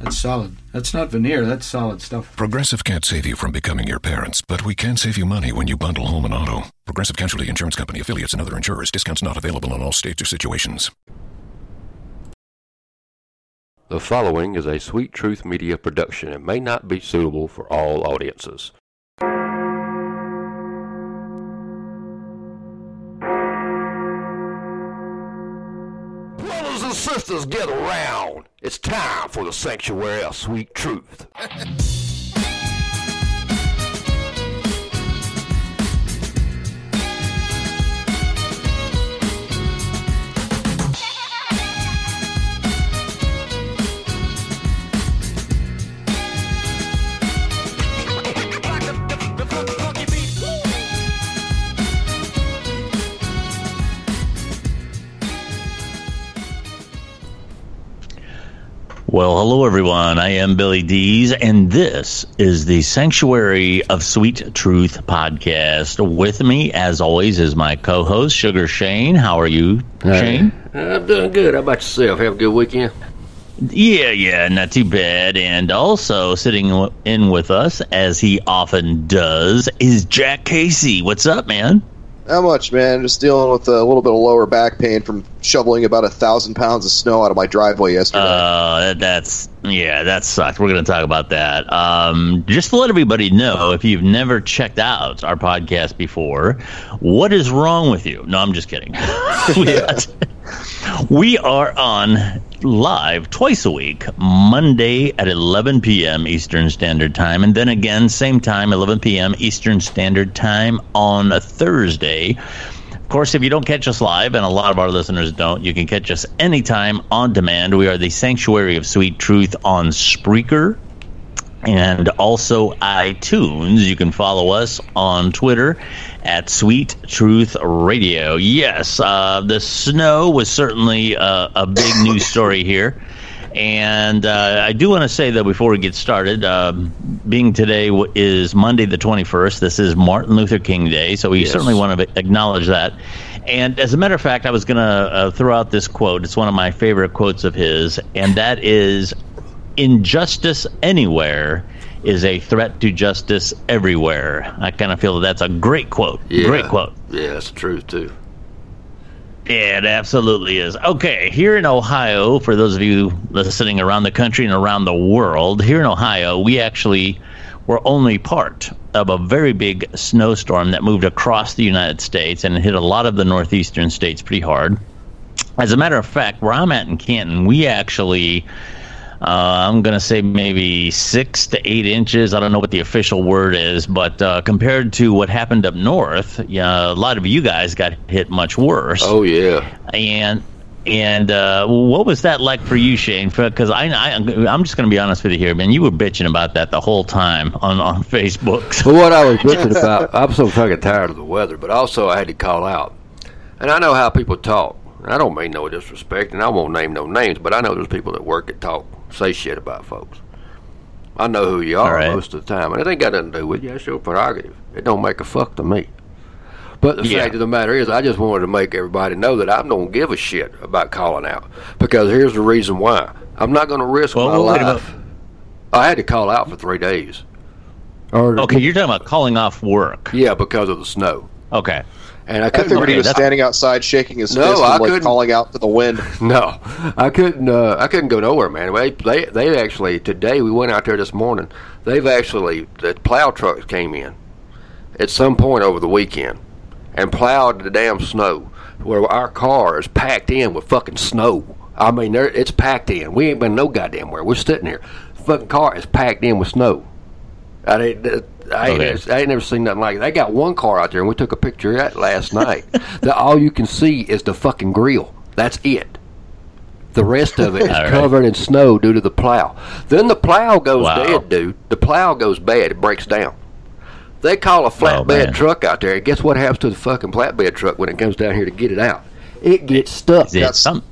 That's solid. That's not veneer. That's solid stuff. Progressive can't save you from becoming your parents, but we can save you money when you bundle home and auto. Progressive Casualty Insurance Company affiliates and other insurers. Discounts not available in all states or situations. The following is a Sweet Truth Media production and may not be suitable for all audiences. Sisters, get around. It's time for the Sanctuary of Sweet Truth. Well, hello everyone. I am Billy Dees, and this is the Sanctuary of Sweet Truth podcast. With me, as always, is my co-host Sugar Shane. How are you, Shane? I'm doing good. How about yourself? Have a good weekend? Yeah, yeah, not too bad. And also sitting in with us, as he often does, is Jack Casey. What's up, man? Not much, man. Just dealing with a little bit of lower back pain from shoveling about a thousand pounds of snow out of my driveway yesterday. Uh, that's yeah, that sucks. We're going to talk about that. Um, just to let everybody know, if you've never checked out our podcast before, what is wrong with you? No, I'm just kidding. we, we are on live twice a week, Monday at 11 p.m. Eastern Standard Time, and then again, same time, 11 p.m. Eastern Standard Time on a Thursday. Of course, if you don't catch us live, and a lot of our listeners don't, you can catch us anytime on demand. We are the Sanctuary of Sweet Truth on Spreaker and also iTunes. You can follow us on Twitter at Sweet Truth Radio. Yes, uh, the snow was certainly uh, a big news story here. And uh, I do want to say, though, before we get started, um, being today is Monday the 21st, this is Martin Luther King Day, so we Yes. certainly want to acknowledge that. And as a matter of fact, I was going to uh, throw out this quote. It's one of my favorite quotes of his, and that is Injustice anywhere is a threat to justice everywhere. I kind of feel that that's a great quote. Great quote. Yeah, that's the truth, too. Yeah, it absolutely is. Okay, here in Ohio, for those of you listening around the country and around the world, here in Ohio, we actually were only part of a very big snowstorm that moved across the United States and hit a lot of the northeastern states pretty hard. As a matter of fact, where I'm at in Canton, we actually, uh, I'm going to say maybe six to eight inches. I don't know what the official word is, but uh, compared to what happened up north, yeah, a lot of you guys got hit much worse. Oh, yeah. And and uh, what was that like for you, Shane? Because I, I, I'm just going to be honest with you here, man. You were bitching about that the whole time on on Facebook. So, Well, what I was bitching about, I'm so fucking tired of the weather, but also I had to call out. And I know how people talk. I don't mean no disrespect, and I won't name no names, but I know there's people that work that talk, say shit about folks. I know who you are right. most of the time, and it ain't got nothing to do with you. That's your prerogative. It don't make a fuck to me. But the Yeah. fact of the matter is, I just wanted to make everybody know that I don't give a shit about calling out. Because here's the reason why. I'm not going to risk Well, my well, wait a life. I had to call out for three days. Or okay, you're talking about calling off work. yeah, because of the snow. Okay. And I I couldn't. figured he was that's- standing outside shaking his No, fist I and like couldn't. calling out to the wind. No, I couldn't. Uh, I couldn't go nowhere, man. They, they, they actually today we went out there this morning. They've actually the plow trucks came in at some point over the weekend and plowed the damn snow where our car is packed in with fucking snow. I mean, it's packed in. We ain't been no goddamn where. We're sitting here. Fucking car is packed in with snow. I ain't, I ain't, Okay. never, I ain't never seen nothing like it. They got one car out there, and we took a picture of that last night. that all you can see is the fucking grill. That's it. The rest of it is right. covered in snow due to the plow. Then the plow goes Wow. dead, dude. The plow goes bad. It breaks down. They call a Oh, flatbed truck out there, and guess what happens to the fucking flatbed truck when it comes down here to get it out? It gets stuck. Is it some?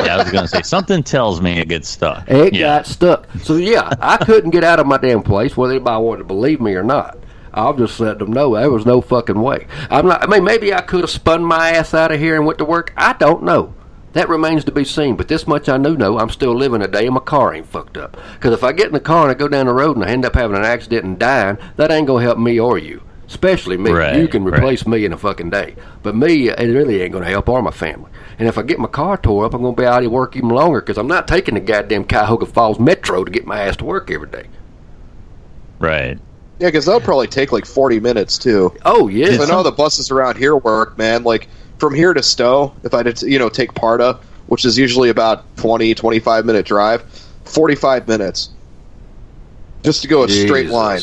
Yeah, I was going to say something tells me it gets stuck. It yeah. got stuck. So yeah, I couldn't get out of my damn place, whether anybody wanted to believe me or not. I'll just let them know there was no fucking way. I'm not. I mean, maybe I could have spun my ass out of here and went to work. I don't know. That remains to be seen. But this much I do know: I'm still living a day, and my car ain't fucked up. Because if I get in the car and I go down the road and I end up having an accident and dying, that ain't gonna help me or you. Especially me. Right, you can right. replace me in a fucking day, but me, it really ain't gonna help or my family. And if I get my car tore up, I'm gonna be out of work even longer because I'm not taking the goddamn Cuyahoga Falls Metro to get my ass to work every day. Right. Yeah, because that'll probably take like 40 minutes too. Oh yeah, I know the buses around here work, man. Like from here to Stow, if I did, you know, take Parta, which is usually about 20, 25 minute drive, 45 minutes just to go a straight line.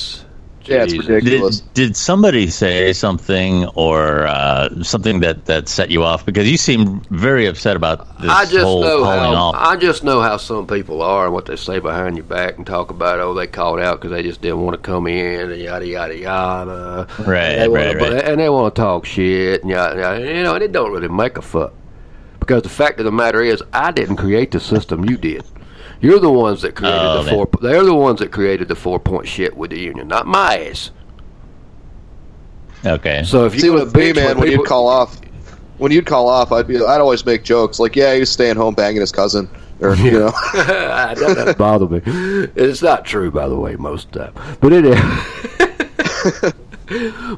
Jesus. Yeah, it's ridiculous. Did, did somebody say something or uh, something that, that set you off? Because you seem very upset about this I just whole know calling how off. I just know how some people are and what they say behind your back and talk about. Oh, they called out because they just didn't want to come in and yada yada yada. Right, and they right, wanna, right. And they want to talk shit and yada, yada. You know, and it don't really make a fuck because the fact of the matter is, I didn't create the system. You did. You're the ones that created Oh, the man. four. They're the ones that created the four point shit with the union, not my ass. okay. So if you See, gonna with me, bitch man, when people- you'd call off, when you'd call off, I'd be, I'd always make jokes like, "Yeah, he's staying home banging his cousin," or you know, that doesn't bother me. It's not true, by the way, most of the time. But it is.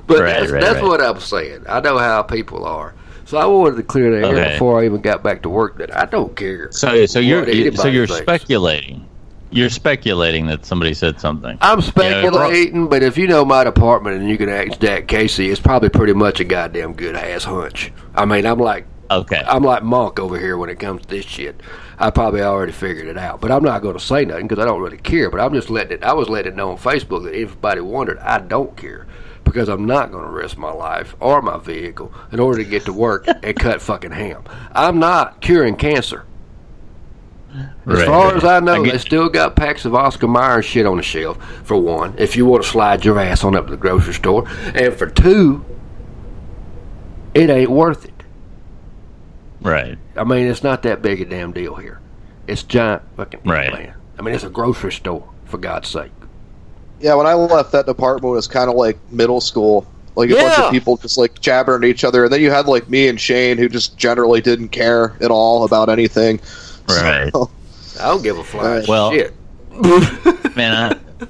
but Right, that's, right, that's right. what I'm saying. I know how people are. So I wanted to clear the air Okay. before I even got back to work that I don't care. So, so you're so you're thinks. speculating. You're speculating that somebody said something. I'm speculating, but if you know my department and you can ask Jack Casey, it's probably pretty much a goddamn good ass hunch. I mean, I'm like Okay. I'm like Monk over here when it comes to this shit. I probably already figured it out, but I'm not going to say nothing because I don't really care. But I'm just letting it. I was letting it know on Facebook that if anybody wondered, I don't care because I'm not going to risk my life or my vehicle in order to get to work and cut fucking ham. I'm not curing cancer. As Right, far right. as I know, get- they still got packs of Oscar Mayer shit on the shelf. For one, if you want to slide your ass on up to the grocery store, and for two, it ain't worth it. right. I mean, it's not that big a damn deal here. It's giant fucking Right. land. I mean, it's a grocery store for God's sake. Yeah. When I left that department, it was kind of like middle school. Like a bunch of people just like jabbering at each other, and then you had like me and Shane, who just generally didn't care at all about anything. Right. So, I don't give a flying Well- shit. Man, I,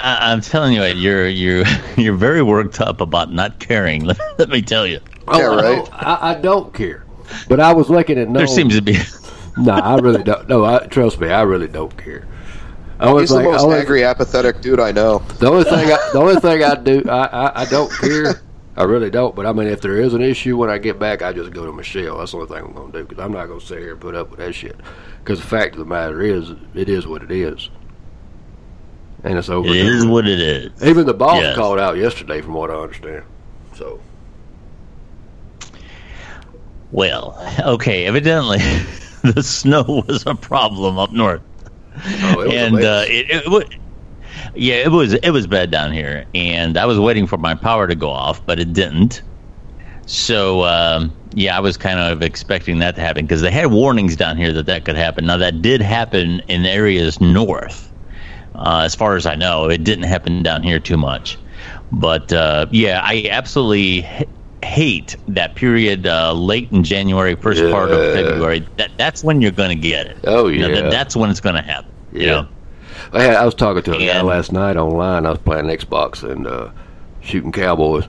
I, I'm telling you, Ed, you're you're you're very worked up about not caring. Let, let me tell you, Oh, Yeah, I, right. don't, I, I don't care. But I was looking at no. there seems to be. no, I really don't. No, I, trust me, I really don't care. I was he's the most only- angry, apathetic dude I know. The only thing, I, the only thing I do, I, I, I don't care. I really don't. But I mean, if there is an issue when I get back, I just go to Michelle. That's the only thing I'm going to do because I'm not going to sit here and put up with that shit. Because the fact of the matter is, it is what it is, and it's over. It is what it is. Even the boss Yes. called out yesterday, from what I understand. So Well, okay. Evidently, the snow was a problem up north, oh, it and uh, it, it yeah, it was it was bad down here, and I was waiting for my power to go off, but it didn't. So um, yeah, I was kind of expecting that to happen because they had warnings down here that that could happen. Now that did happen in areas north, uh, as far as I know. It didn't happen down here too much, but uh, yeah, I absolutely hate that period uh, late in January, first part of February. That that's when you're going to get it. Oh, You know, that- yeah. that's when it's going to happen. You Yeah. know? I, had, I was talking to a guy last night online. I was playing Xbox and uh, shooting Cowboys,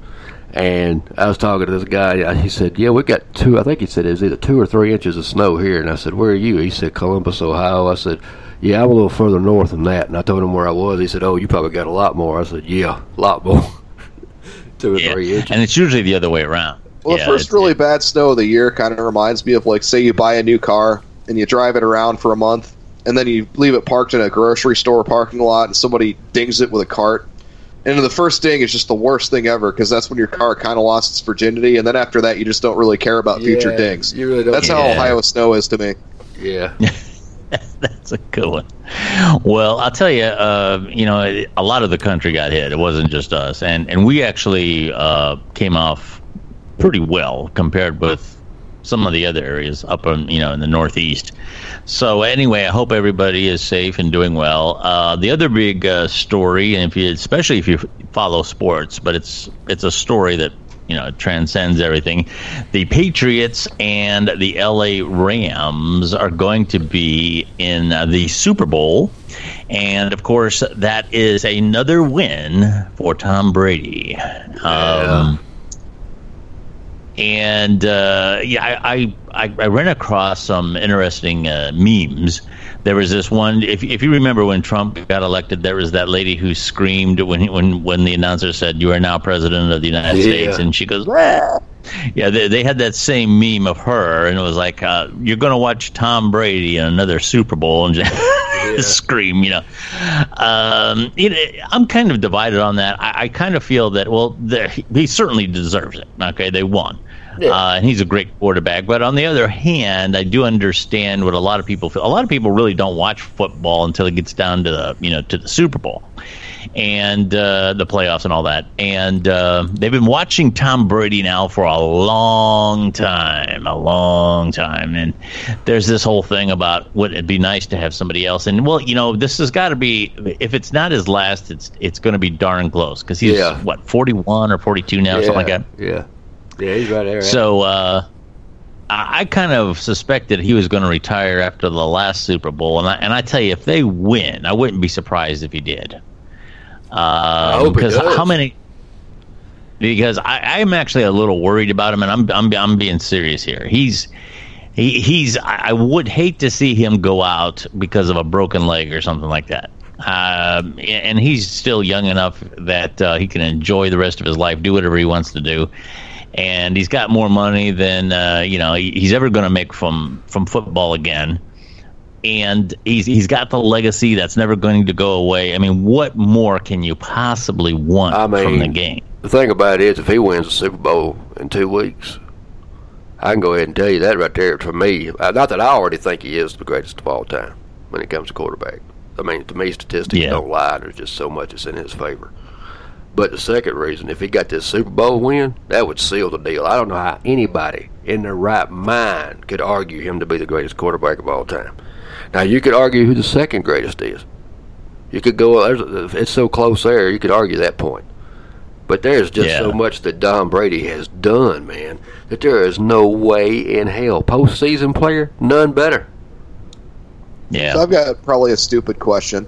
and I was talking to this guy. He said, "Yeah, we got two. I think he said it was either two or three inches of snow here." And I said, "Where are you?" He said, "Columbus, Ohio." I said, "Yeah, I'm a little further north than that." And I told him where I was. He said, "Oh, you probably got a lot more." I said, "Yeah, a lot more, two or Yeah. three inches." And it's usually the other way around. Well, yeah, the first it's- really bad snow of the year kind of reminds me of like, say you buy a new car and you drive it around for a month, and then you leave it parked in a grocery store parking lot, and somebody dings it with a cart. And the first ding is just the worst thing ever because that's when your car kind of lost its virginity, and then after that, you just don't really care about future Yeah, dings. you really don't that's how. Ohio snow is to me. Yeah. That's a good one. Well, I'll tell you, uh, you know, a lot of the country got hit. It wasn't just us, and and we actually uh, came off pretty well compared with some of the other areas up in you know in the Northeast. So anyway, I hope everybody is safe and doing well. Uh, the other big uh, story, and if you, especially if you follow sports, but it's it's a story that you know transcends everything. The Patriots and the LA Rams are going to be in uh, the Super Bowl, and of course that is another win for Tom Brady. Um, and uh, yeah, I, I I ran across some interesting uh, memes. There was this one. If if you remember when Trump got elected, there was that lady who screamed when when when the announcer said, "You are now president of the United Yeah. States," and she goes, "Ah." "Yeah." They, they had that same meme of her, and it was like, uh, "You're going to watch Tom Brady in another Super Bowl," and just scream, you know. Um, know, I'm kind of divided on that. I, I kind of feel that well, he certainly deserves it. Okay, they won. Uh, and he's a great quarterback. But on the other hand, I do understand what a lot of people feel. A lot of people really don't watch football until it gets down to the you know to the Super Bowl and uh, the playoffs and all that. And uh, they've been watching Tom Brady now for a long time, a long time. And there's this whole thing about would it be nice to have somebody else? And well, you know, this has got to be if it's not his last, it's it's going to be darn close because he's Yeah. what 41 or 42 now, or something like that. Yeah. Yeah, he's right there. So uh, I, I kind of suspected he was going to retire after the last Super Bowl, and I, and I tell you, if they win, I wouldn't be surprised if he did. Uh, because how many? Because I, I'm actually a little worried about him, and I'm I'm I'm being serious here. He's he, he's I I would hate to see him go out because of a broken leg or something like that. Um, and he's still young enough that uh, he can enjoy the rest of his life, do whatever he wants to do. And he's got more money than uh, you know he's ever going to make from from football again. And he's he's got the legacy that's never going to go away. I mean, what more can you possibly want I from the game? The thing about it is, if he wins the Super Bowl in two weeks, I can go ahead and tell you that right there. For me, uh, not that I already think he is the greatest of all time when it comes to quarterback. I mean, to me, statistics Yeah. don't lie. There's just so much that's in his favor. But the second reason, if he got this Super Bowl win, that would seal the deal. I don't know how anybody in their right mind could argue him to be the greatest quarterback of all time. Now, you could argue who the second greatest is. You could go, it's so close there, you could argue that point. But there's just Yeah. so much that Tom Brady has done, man, that there is no way in hell. Postseason player, none better. Yeah, So I've got probably a stupid question.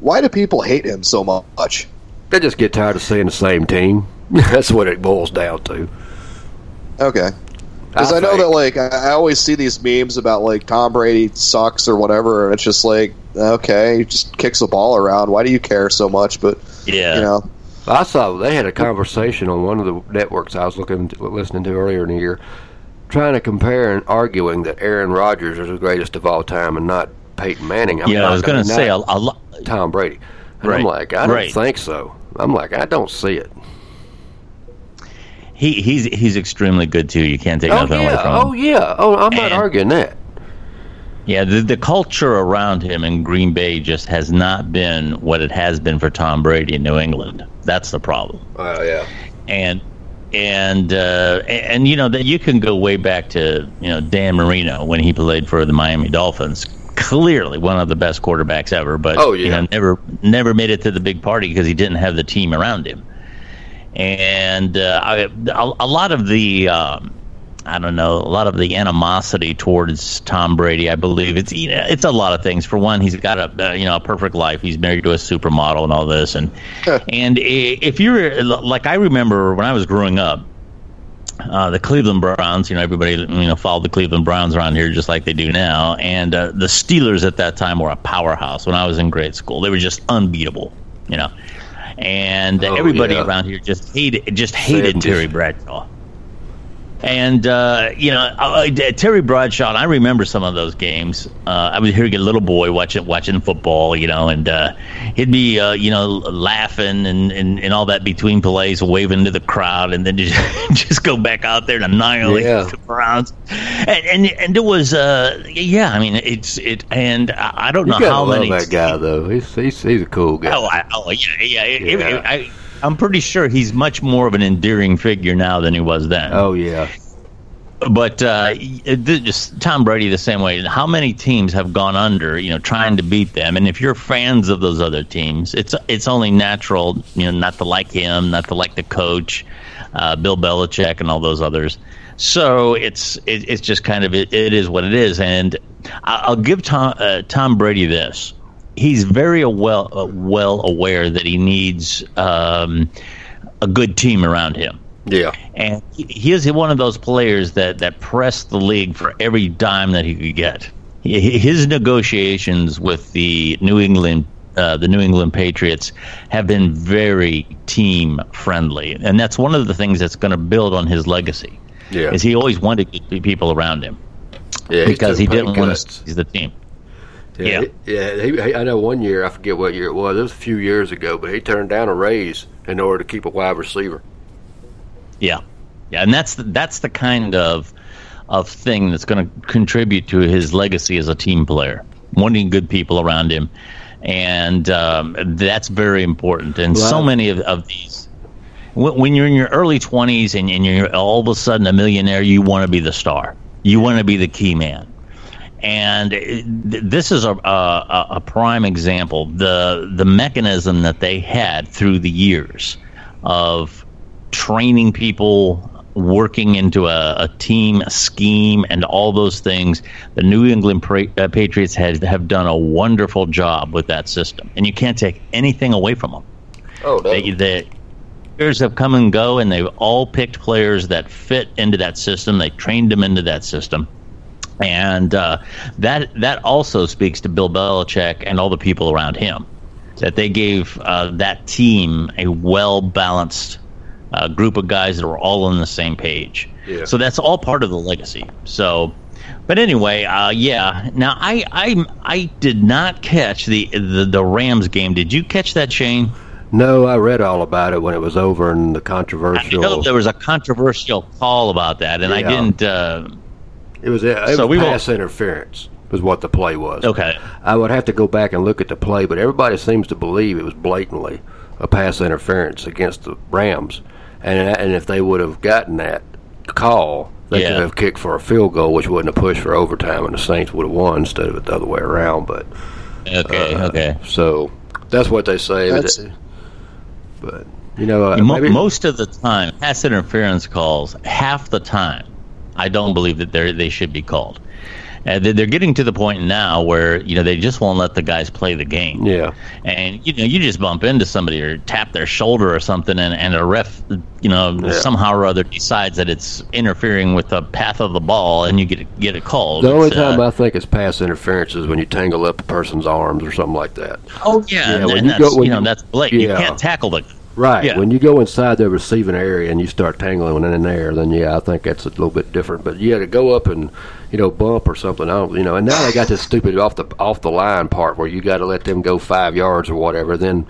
Why do people hate him so much? They just get tired of seeing the same team. That's what it boils down to. Okay. Because I, know think. that, like, I, I always see these memes about, like, Tom Brady sucks or whatever, and it's just like, okay, he just kicks the ball around. Why do you care so much? But, yeah. you know, I saw they had a conversation on one of the networks I was looking listening to earlier in the year, trying to compare and arguing that Aaron Rodgers is the greatest of all time and not Peyton Manning. I mean, yeah, I was going to say a, a lot. Tom Brady. And I'm like, I don't right. think so. I'm like, I don't see it. He he's he's extremely good too. You can't take Oh nothing away yeah, from him. oh yeah. Oh, I'm not And- arguing that. Yeah, the the culture around him in Green Bay just has not been what it has been for Tom Brady in New England. That's the problem. Oh yeah. And and uh, and you know that you can go way back to you know Dan Marino when he played for the Miami Dolphins. Clearly one of the best quarterbacks ever, but Oh, you yeah. know, never never made it to the big party because he didn't have the team around him. And uh, I, a, a lot of the um, I don't know, a lot of the animosity towards Tom Brady. I believe it's you know, it's a lot of things. For one, he's got a uh, you know a perfect life. He's married to a supermodel and all this, and and if you're like I remember when I was growing up, uh, the Cleveland Browns. You know, everybody you know followed the Cleveland Browns around here just like they do now, and uh, the Steelers at that time were a powerhouse. When I was in grade school, they were just unbeatable. You know. And Oh, everybody yeah. around here just hated, just hated 70s. Terry Bradshaw. And uh, you know, uh, Terry Bradshaw. I remember some of those games. Uh, I was hearing a little boy watching watching football, you know, and uh, he'd be uh, you know laughing and, and, and all that between plays, waving to the crowd, and then just just go back out there and annihilate Yeah. the Browns. And and, and it was uh, yeah. I mean, it's it, and I I don't You know how love many that guy though. He's he's he's a cool guy. Oh, I, oh yeah, yeah. It- it- I, I'm pretty sure he's much more of an endearing figure now than he was then. Oh yeah. But uh, just Tom Brady the same way. How many teams have gone under, you know, trying to beat them? And if you're fans of those other teams, it's it's only natural, you know, not to like him, not to like the coach, uh, Bill Belichick, and all those others. So it's it, it's just kind of it, it is what it is. And I'll give Tom uh, Tom Brady this. He's very well uh, well aware that he needs um, a good team around him Yeah. and he- is one of those players that that pressed the league for every dime that he could get. His negotiations with the New England uh, the New England Patriots have been very team friendly, and that's one of the things that's going to build on his legacy. Yeah. Is he always wanted people around him Yeah. because he didn't want to seize the team. Yeah, he- yeah. He, he, I know one year, I forget what year it was. It was a few years ago, but he turned down a raise in order to keep a wide receiver. Yeah, yeah, and that's the, that's the kind of of thing that's going to contribute to his legacy as a team player, wanting good people around him, and um, that's very important. And so many of, of these, when, you're in your early twenties and, and you're all of a sudden a millionaire, you want to be the star, you want to be the key man. And it- this is a, a, a prime example. The the mechanism that they had through the years of training people, working into a, a team a scheme, and all those things. The New England pra- uh, Patriots have, have done a wonderful job with that system, and you can't take anything away from them. Oh, no. They, players have come and go, and they've all picked players that fit into that system. They trained them into that system. And uh, that that also speaks to Bill Belichick and all the people around him, that they gave uh, that team a well balanced uh, group of guys that were all on the same page. Yeah. So that's all part of the legacy. So, but anyway, uh, yeah. Now I, I I did not catch the, the the Rams game. Did you catch that, Shane? No, I read all about it when it was over and the controversial. I controversial. know there was a controversial call about that, and I didn't. It was it So was we won't- pass interference was what the play was. okay. I would have to go back and look at the play, but everybody seems to believe it was blatantly a pass interference against the Rams, and and if they would have gotten that call, they Yeah. could have kicked for a field goal, which wouldn't have pushed for overtime, and the Saints would have won instead of it the other way around. But Okay. uh, okay. so that's what they say. But, That's- but you know, uh, Mo- maybe, most of the time, pass interference calls, half the time, I don't believe that they they should be called. Uh, they- they're getting to the point now where you know they just won't let the guys play the game. yeah, And you know you just bump into somebody or tap their shoulder or something, and, and a ref, you know, Yeah. somehow or other decides that it's interfering with the path of the ball, and you get a, get it called. the only It's, time uh, I think it's pass interference is when you tangle up a person's arms or something like that. oh yeah, Yeah, and, and you that's go- you know you- that's blatant. yeah. You can't tackle the Right. Yeah. When you go inside the receiving area and you start tangling in there, then yeah, I think that's a little bit different. But yeah, to go up and you know bump or something, I don't, you know. And now they got this stupid off the off the line part where you got to let them go five yards or whatever, then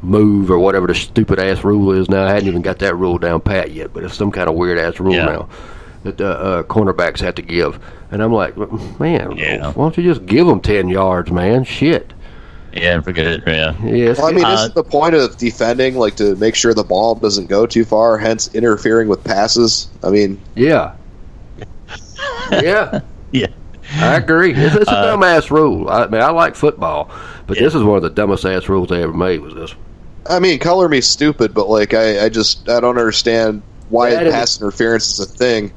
move or whatever the stupid ass rule is now. I hadn't even got that rule down pat yet, but it's some kind of weird ass rule Yeah. now that uh, uh, cornerbacks have to give. And I'm like, man, Yeah. why don't you just give them ten yards, man? Shit. Yeah, and forget it. Yeah. Yes. Well, I mean, Uh, isn't the point of defending like to make sure the ball doesn't go too far, hence interfering with passes? I mean, yeah. yeah. Yeah. I agree. It's, it's a Uh, dumbass rule. I mean, I like football, but this is one of the dumbest ass rules they ever made. Was this? I mean, color me stupid, but like, I, I just I don't understand why That is- pass interference is a thing.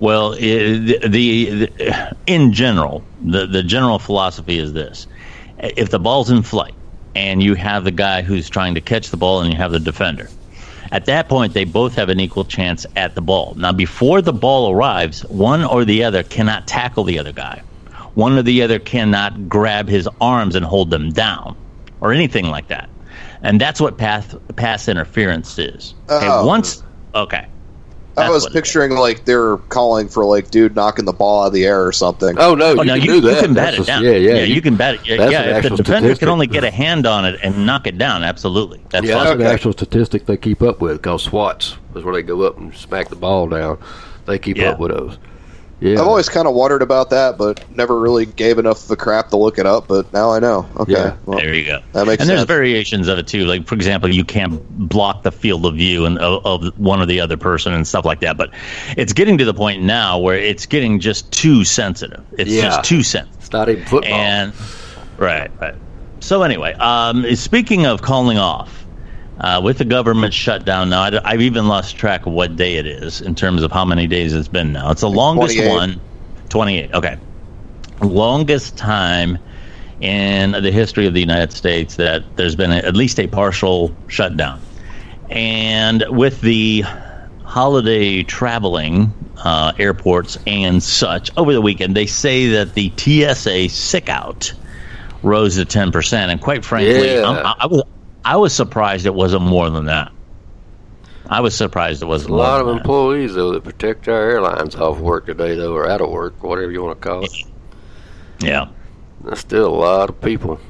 Well, i the, the, the in general, the the general philosophy is this: if the ball's in flight and you have the guy who's trying to catch the ball and you have the defender, at that point they both have an equal chance at the ball. Now, before the ball arrives, one or the other cannot tackle the other guy. One or the other cannot grab his arms and hold them down, or anything like that. And that's what pass pass interference is. Okay, Oh. once okay. I was picturing like they're calling for like dude knocking the ball out of the air or something. Oh no, oh, you Oh, no, can you, do that. you can bat That's it a- down. Yeah, yeah, you, can bat it. Yeah, that's yeah, if the defender statistic. can only get a hand on it and knock it down, absolutely. That's Yeah, fine. that's an actual statistic they keep up with called SWATs. Is where they go up and smack the ball down. They keep Yeah. up with those. Yeah, I've always kind of wondered about that, but never really gave enough of a crap to look it up. But now I know. Okay, Yeah. well, There you go. That makes and there's sense. variations of it too. Like for example, you can't block the field of view and of, of one or the other person and stuff like that. But it's getting to the point now where it's getting just too sensitive. It's Yeah. just too sensitive. it's not even football. And right, right. So anyway, um, speaking of calling off. Uh, with the government shutdown now, I, have even lost track of what day it is in terms of how many days it's been now. It's the longest 28. one. 28. Okay. Longest time in the history of the United States that there's been a, at least a partial shutdown. And with the holiday traveling, uh, airports and such over the weekend, they say that the TSA sick out rose to 10%. And quite frankly, Yeah. I'm- I, I was I was surprised it wasn't more than that. I was surprised it wasn't a lot of more that. employees though that protect our airlines off work today though, or out of work, whatever you want to call it. Yeah. That's still a lot of people.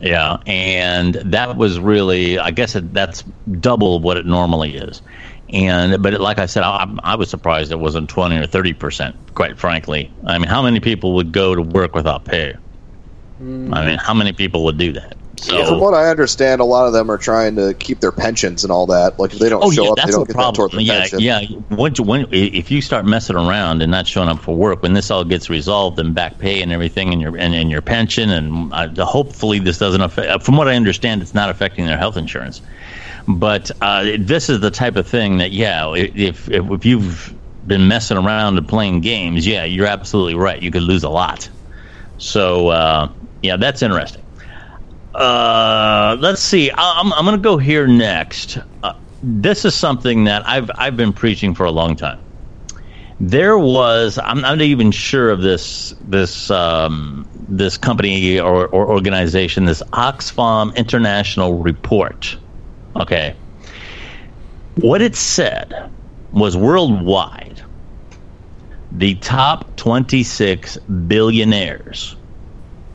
Yeah, and that was really, I guess it, that's double what it normally is. And but it, like I said, I, I was surprised it wasn't twenty or thirty percent. Quite frankly, I mean, how many people would go to work without pay? Hmm. I mean, how many people would do that? So, From what I understand, a lot of them are trying to keep their pensions and all that. Like if they don't oh show yeah, up, they don't the get that toward problem. the Yeah, pension. yeah. Once you, when, if you start messing around and not showing up for work, when this all gets resolved and back pay and everything, and your and, and your pension, and uh, hopefully this doesn't affect. From what I understand, it's not affecting their health insurance. But uh, this is the type of thing that, yeah, if, if if you've been messing around and playing games, yeah, you're absolutely right. You could lose a lot. So uh, yeah, that's interesting. Uh, let's see. I'm I'm going to go here next. Uh, this is something that I've I've been preaching for a long time. There was I'm not even sure of this this um, this company or, or organization this Oxfam International Report. Okay, what it said was worldwide the top 26 billionaires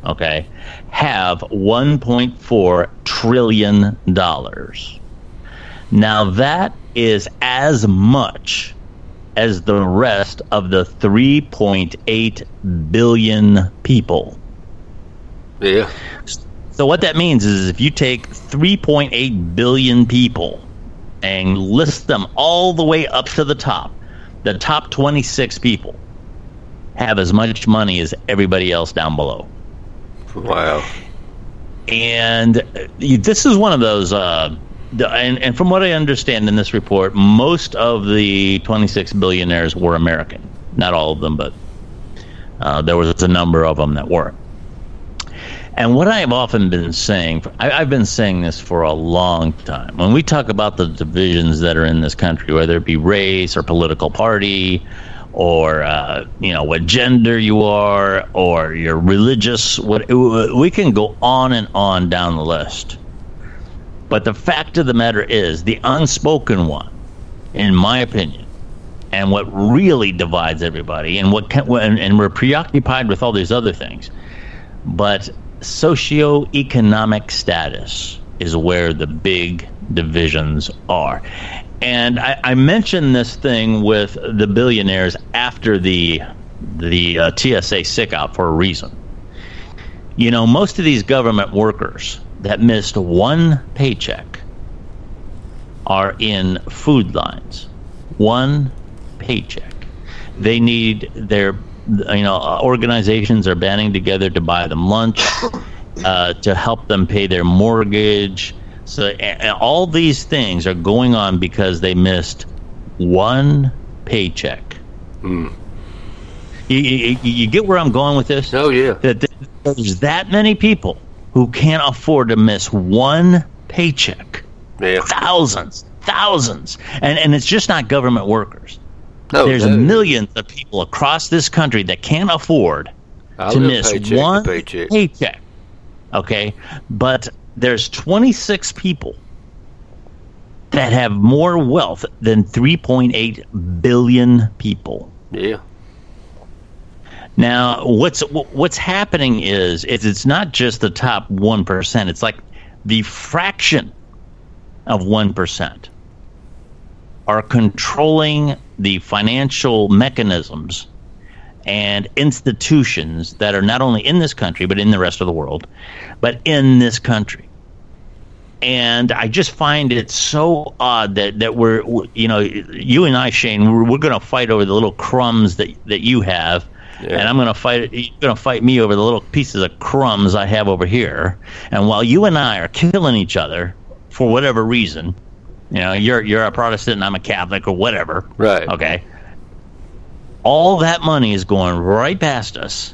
okay, have 1.4 trillion dollars. Now that is as much as the rest of the 3.8 billion people. Yeah. So what that means is if you take 3.8 billion people and list them all the way up to the top, the top 26 people have as much money as everybody else down below. Wow. and uh, this is one of those uh, and, and from what i understand in this report most of the 26 billionaires were american not all of them but uh, there was a number of them that were and what I have often been saying, I, I've been saying this for a long time. When we talk about the divisions that are in this country, whether it be race or political party, or uh, you know what gender you are, or your religious, what we can go on and on down the list. But the fact of the matter is, the unspoken one, in my opinion, and what really divides everybody, and what can, and, and we're preoccupied with all these other things, but socioeconomic status is where the big divisions are. And I, I mentioned this thing with the billionaires after the the uh, TSA sick out for a reason. You know, most of these government workers that missed one paycheck are in food lines. One paycheck. They need their, you know, organizations are banding together to buy them lunch, uh, to help them pay their mortgage. So and all these things are going on because they missed one paycheck. Hmm. You, you, you get where I'm going with this? Oh yeah. that there's that many people who can't afford to miss one paycheck. Yeah. Thousands, thousands, and and it's just not government workers. No, There's no. millions of people across this country that can't afford I to miss paycheck one paycheck. paycheck. Okay, but there's 26 people that have more wealth than 3.8 billion people. Yeah. Now, what's what's happening is, is it's not just the top one percent. It's like the fraction of one percent are controlling the financial mechanisms and institutions that are not only in this country but in the rest of the world, but in this country. And I just find it so odd that, that we're, you know, you and I, Shane, we're, we're going to fight over the little crumbs that, that you have yeah. and I'm going to fight. You're going to fight me over the little pieces of crumbs I have over here. And while you and I are killing each other for whatever reason, you know, you're you're a Protestant and I'm a Catholic or whatever. Right. Okay. All that money is going right past us.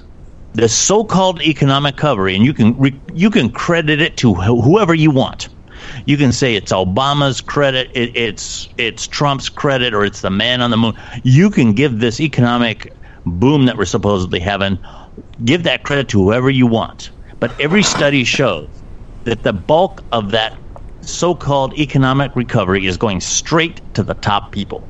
The so-called economic recovery, and you can re- you can credit it to wh- whoever you want. You can say it's Obama's credit, it, it's it's Trump's credit, or it's the man on the moon. You can give this economic boom that we're supposedly having, give that credit to whoever you want. But every study shows that the bulk of that so called economic recovery is going straight to the top people.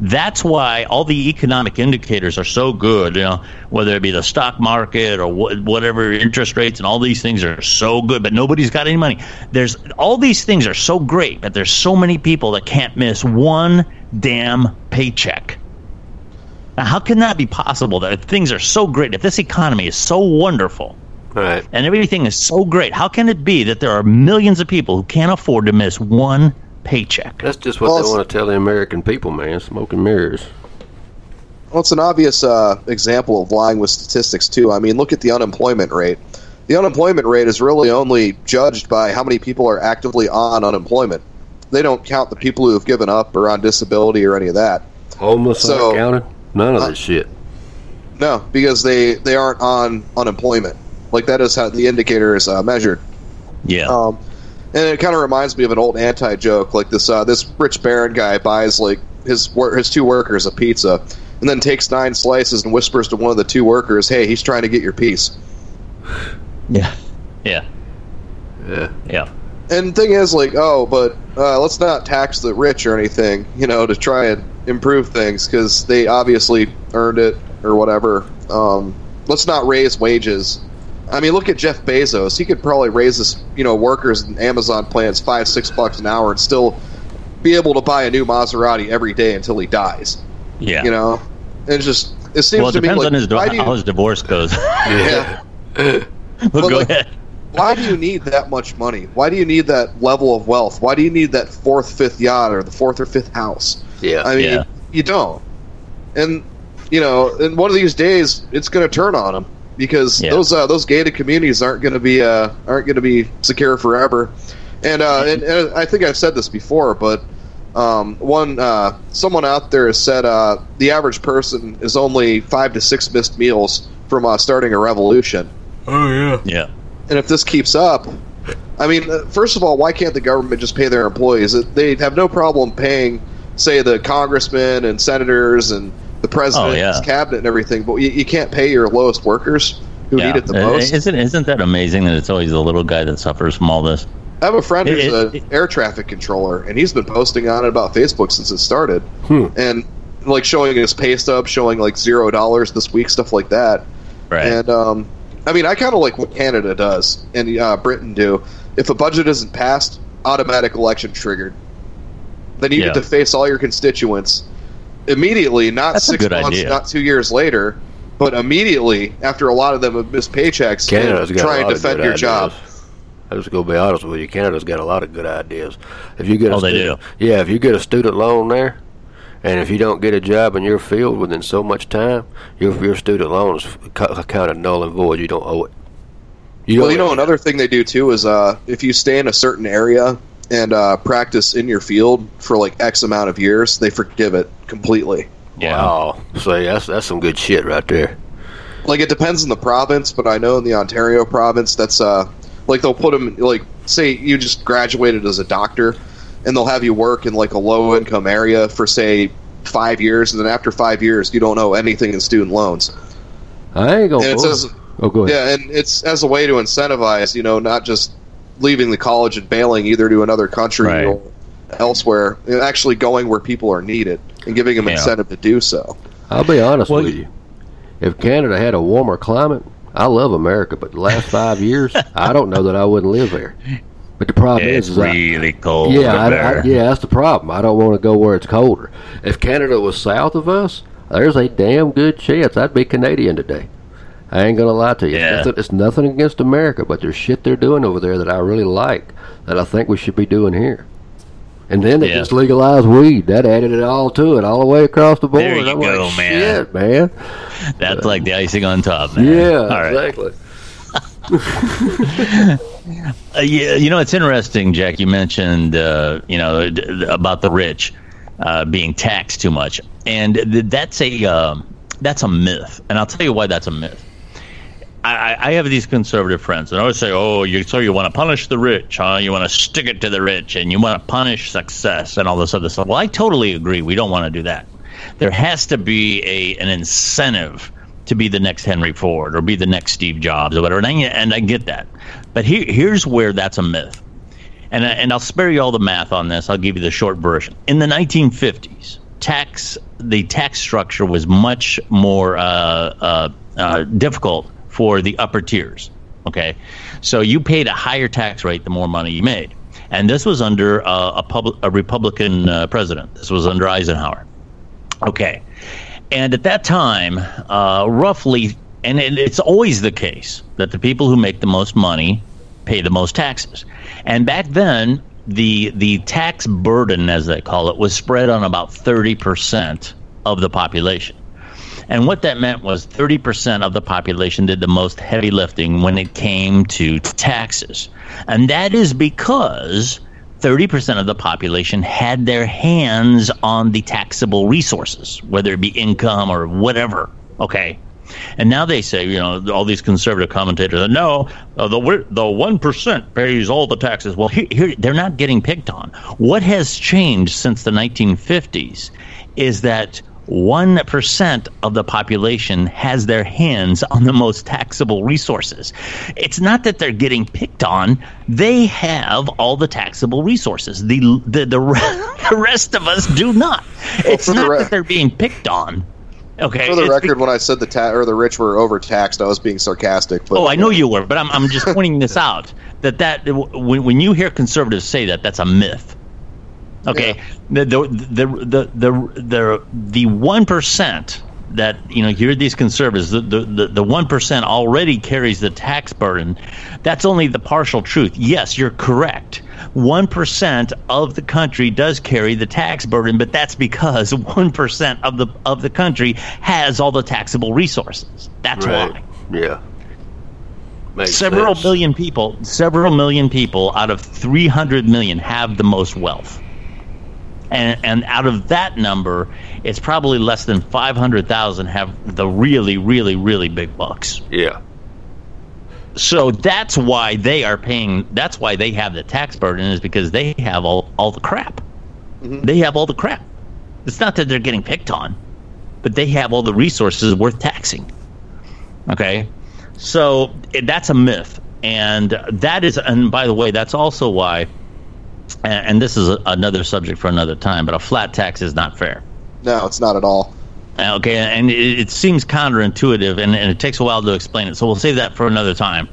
That's why all the economic indicators are so good, you know, whether it be the stock market or wh- whatever interest rates and all these things are so good, but nobody's got any money. There's all these things are so great, but there's so many people that can't miss one damn paycheck. Now, how can that be possible that things are so great, if this economy is so wonderful, right. and everything is so great, how can it be that there are millions of people who can't afford to miss one paycheck? That's just what well, they want to tell the American people, man. Smoking mirrors. Well, it's an obvious uh, example of lying with statistics, too. I mean, look at the unemployment rate. The unemployment rate is really only judged by how many people are actively on unemployment. They don't count the people who have given up or on disability or any of that. Homeless so, counted? None of uh, this shit. No, because they they aren't on unemployment. Like that is how the indicator is uh, measured. Yeah. Um, and it kind of reminds me of an old anti joke. Like this uh, this rich baron guy buys like his his two workers a pizza, and then takes nine slices and whispers to one of the two workers, "Hey, he's trying to get your piece." Yeah. Yeah. Yeah. Yeah. And the thing is, like, oh, but uh, let's not tax the rich or anything, you know, to try and improve things because they obviously earned it or whatever. Um, let's not raise wages. I mean, look at Jeff Bezos. He could probably raise his, you know, workers in Amazon plants five, six bucks an hour and still be able to buy a new Maserati every day until he dies. Yeah, you know, it's just it seems well, it to depends me like on his, you, how his divorce goes. yeah. well, go like, ahead. why do you need that much money? Why do you need that level of wealth? Why do you need that fourth, fifth yacht or the fourth or fifth house? Yeah, I mean, yeah. you don't. And you know, and one of these days, it's going to turn on them because Yeah. those uh, those gated communities aren't going to be uh, aren't going to be secure forever. And, uh, and and I think I've said this before, but um, one uh, someone out there has said uh, the average person is only five to six missed meals from uh, starting a revolution. Oh yeah. Yeah. And if this keeps up, I mean, uh, first of all, why can't the government just pay their employees? It- They have no problem paying, say, the congressmen and senators and the president's Oh, yeah. cabinet and everything, but you, you can't pay your lowest workers who yeah. need it the most. Isn't isn't that amazing that it's always the little guy that suffers from all this? I have a friend It- who's it- an air traffic controller, and he's been posting on it about Facebook since it started, Hmm. and like showing his pay stub, showing like zero dollars this week, stuff like that. Right. And um, I mean, I kind of like what Canada does and uh, Britain do. If a budget isn't passed, automatic election triggered. Then you Yeah. get to face all your constituents immediately, not That's six months, idea. not two years later, but immediately after a lot of them have missed paychecks Canada's and got try and defend your ideas. job. I was going to be honest with you. Canada's got a lot of good ideas. If you get a Oh, they student, yeah, if you get a student loan there, and if you don't get a job in your field within so much time, your your student loan is kind of null and void. You don't owe it. You Well, you know, another thing they do too is uh, if you stay in a certain area and uh, practice in your field for like X amount of years, they forgive it completely. yeah. Wow. So that's that's some good shit right there. Like it depends on the province, but I know in the Ontario province, that's uh, like they'll put them like say you just graduated as a doctor, and they'll have you work in like a low income area for say five years, and then after five years, you don't owe anything in student loans. I ain't gonna. And it fool. says oh, go ahead. Yeah, and it's as a way to incentivize, you know, not just leaving the college and bailing either to another country Right. or elsewhere, actually going where people are needed and giving them Yeah. incentive to do so. I'll be honest Well, with you. If Canada had a warmer climate, I love America, but the last five years, I don't know that I wouldn't live there. But the problem It's is, is I, really cold. yeah, I, I, yeah, that's the problem. I don't want to go where it's colder. If Canada was south of us, there's a damn good chance I'd be Canadian today. I ain't gonna lie to you. Yeah. It's, nothing, it's nothing against America, but there's shit they're doing over there that I really like that I think we should be doing here. And then they Yeah. just legalized weed. That added it all to it, all the way across the board. There you I'm go, like, man. Shit, man. That's like the icing on top, man. Yeah, All right. exactly. Uh, yeah, you know, it's interesting, Jack. You mentioned, uh, you know, d- d- about the rich uh, being taxed too much, and th- that's a um, that's a myth. And I'll tell you why that's a myth. I, I have these conservative friends, and I always say, "Oh, you so you want to punish the rich, huh? You want to stick it to the rich, and you want to punish success and all this other stuff." Well, I totally agree. We don't want to do that. There has to be a an incentive to be the next Henry Ford or be the next Steve Jobs or whatever, and I, and I get that. But here, here's where that's a myth, and I- and I'll spare you all the math on this. I'll give you the short version. In the 1950s, tax the tax structure was much more uh, uh, uh, difficult for the upper tiers. Okay, so you paid a higher tax rate the more money you made, and this was under uh, a a Republican uh, president. This was under Eisenhower. Okay. And at that time, uh, roughly, and it, it's always the case that the people who make the most money pay the most taxes. And back then, the the tax burden, as they call it, was spread on about thirty percent of the population. And what that meant was 30% of the population did the most heavy lifting when it came to taxes. And that is because 30% of the population had their hands on the taxable resources, whether it be income or whatever. Okay. And now they say, you know, all these conservative commentators, no, uh, the the one percent pays all the taxes. Well, here, here they're not getting picked on. What has changed since the 1950s is that one percent of the population has their hands on the most taxable resources. It's not that they're getting picked on; they have all the taxable resources. The the the, the rest of us do not. It's the not re- that they're being picked on. Okay, For the it's record, when I said the ta- or the rich were overtaxed, I was being sarcastic. But Oh, I know you were, but I'm, I'm just pointing this out that that when, when you hear conservatives say that, that's a myth. Okay, the, the the the the the the one percent that you know you hear these conservatives the the the one percent already carries the tax burden. That's only the partial truth. Yes, you're correct. One percent of the country does carry the tax burden, but that's because one percent of the of the country has all the taxable resources. That's why Yeah. Makes several sense. million people several million people out of 300 million have the most wealth and and out of that number it's probably less than 500,000 have the really really really big bucks. Yeah. so that's why they are paying that's why they have the tax burden is because they have all, all the crap. Mm-hmm. They have all the crap. It's not that they're getting picked on but they have all the resources worth taxing. Okay? So eh, that's a myth. And that is and by the way that's also why and, and this is a, another subject for another time but a flat tax is not fair No, it's not at all. Uh, okay, and it, it seems counterintuitive, and, and it takes a while to explain it. So we'll save that for another time.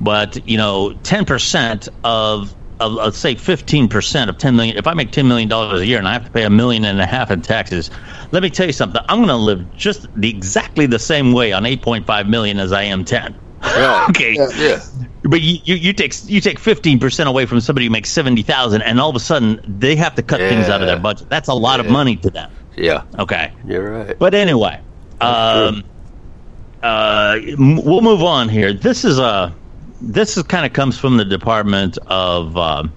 But you know, ten percent of, of let's say fifteen percent of ten million. If I make ten million dollars a year and I have to pay a million and a half in taxes, let me tell you something. I'm going to live just the, exactly the same way on eight point five million as I am ten. Right. okay. Yeah. Yeah. But you, you, you take you take fifteen percent away from somebody who makes seventy thousand, and all of a sudden they have to cut things out of their budget. That's a lot of money to them. Yeah. Okay. You're right. But anyway, um, uh, we'll move on here. This is a this is kind of comes from the Department of um,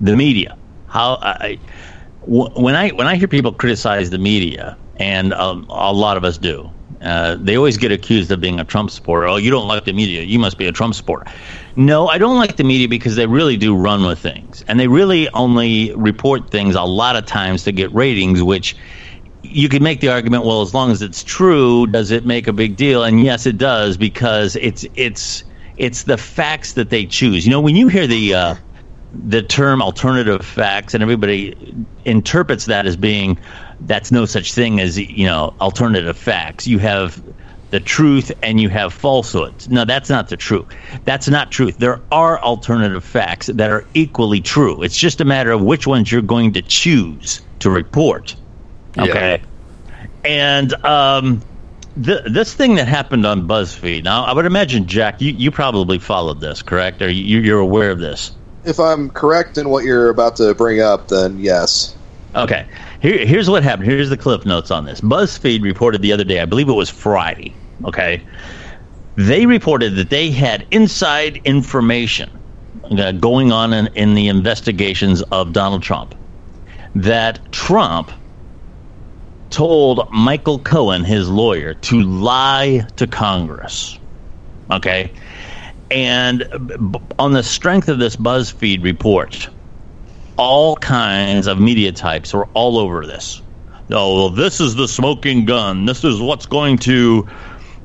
the Media. How I, w- when I when I hear people criticize the media, and um, a lot of us do, uh, they always get accused of being a Trump supporter. Oh, you don't like the media, you must be a Trump supporter. No, I don't like the media because they really do run with things, and they really only report things a lot of times to get ratings, which you could make the argument well as long as it's true does it make a big deal and yes it does because it's it's it's the facts that they choose you know when you hear the uh, the term alternative facts, and everybody interprets that as being that's no such thing as you know alternative facts. You have the truth and you have falsehoods. No, that's not the truth. That's not truth. There are alternative facts that are equally true. It's just a matter of which ones you're going to choose to report. Okay. Yeah. And um, th- this thing that happened on BuzzFeed. Now, I would imagine, Jack, you, you probably followed this, correct? Or you, you're aware of this? If I'm correct in what you're about to bring up, then yes. Okay. Here, here's what happened. Here's the clip notes on this. BuzzFeed reported the other day, I believe it was Friday, okay? They reported that they had inside information uh, going on in, in the investigations of Donald Trump. That Trump told Michael Cohen, his lawyer, to lie to Congress. Okay? And on the strength of this BuzzFeed report, all kinds of media types were all over this. Oh, well, this is the smoking gun. This is what's going to,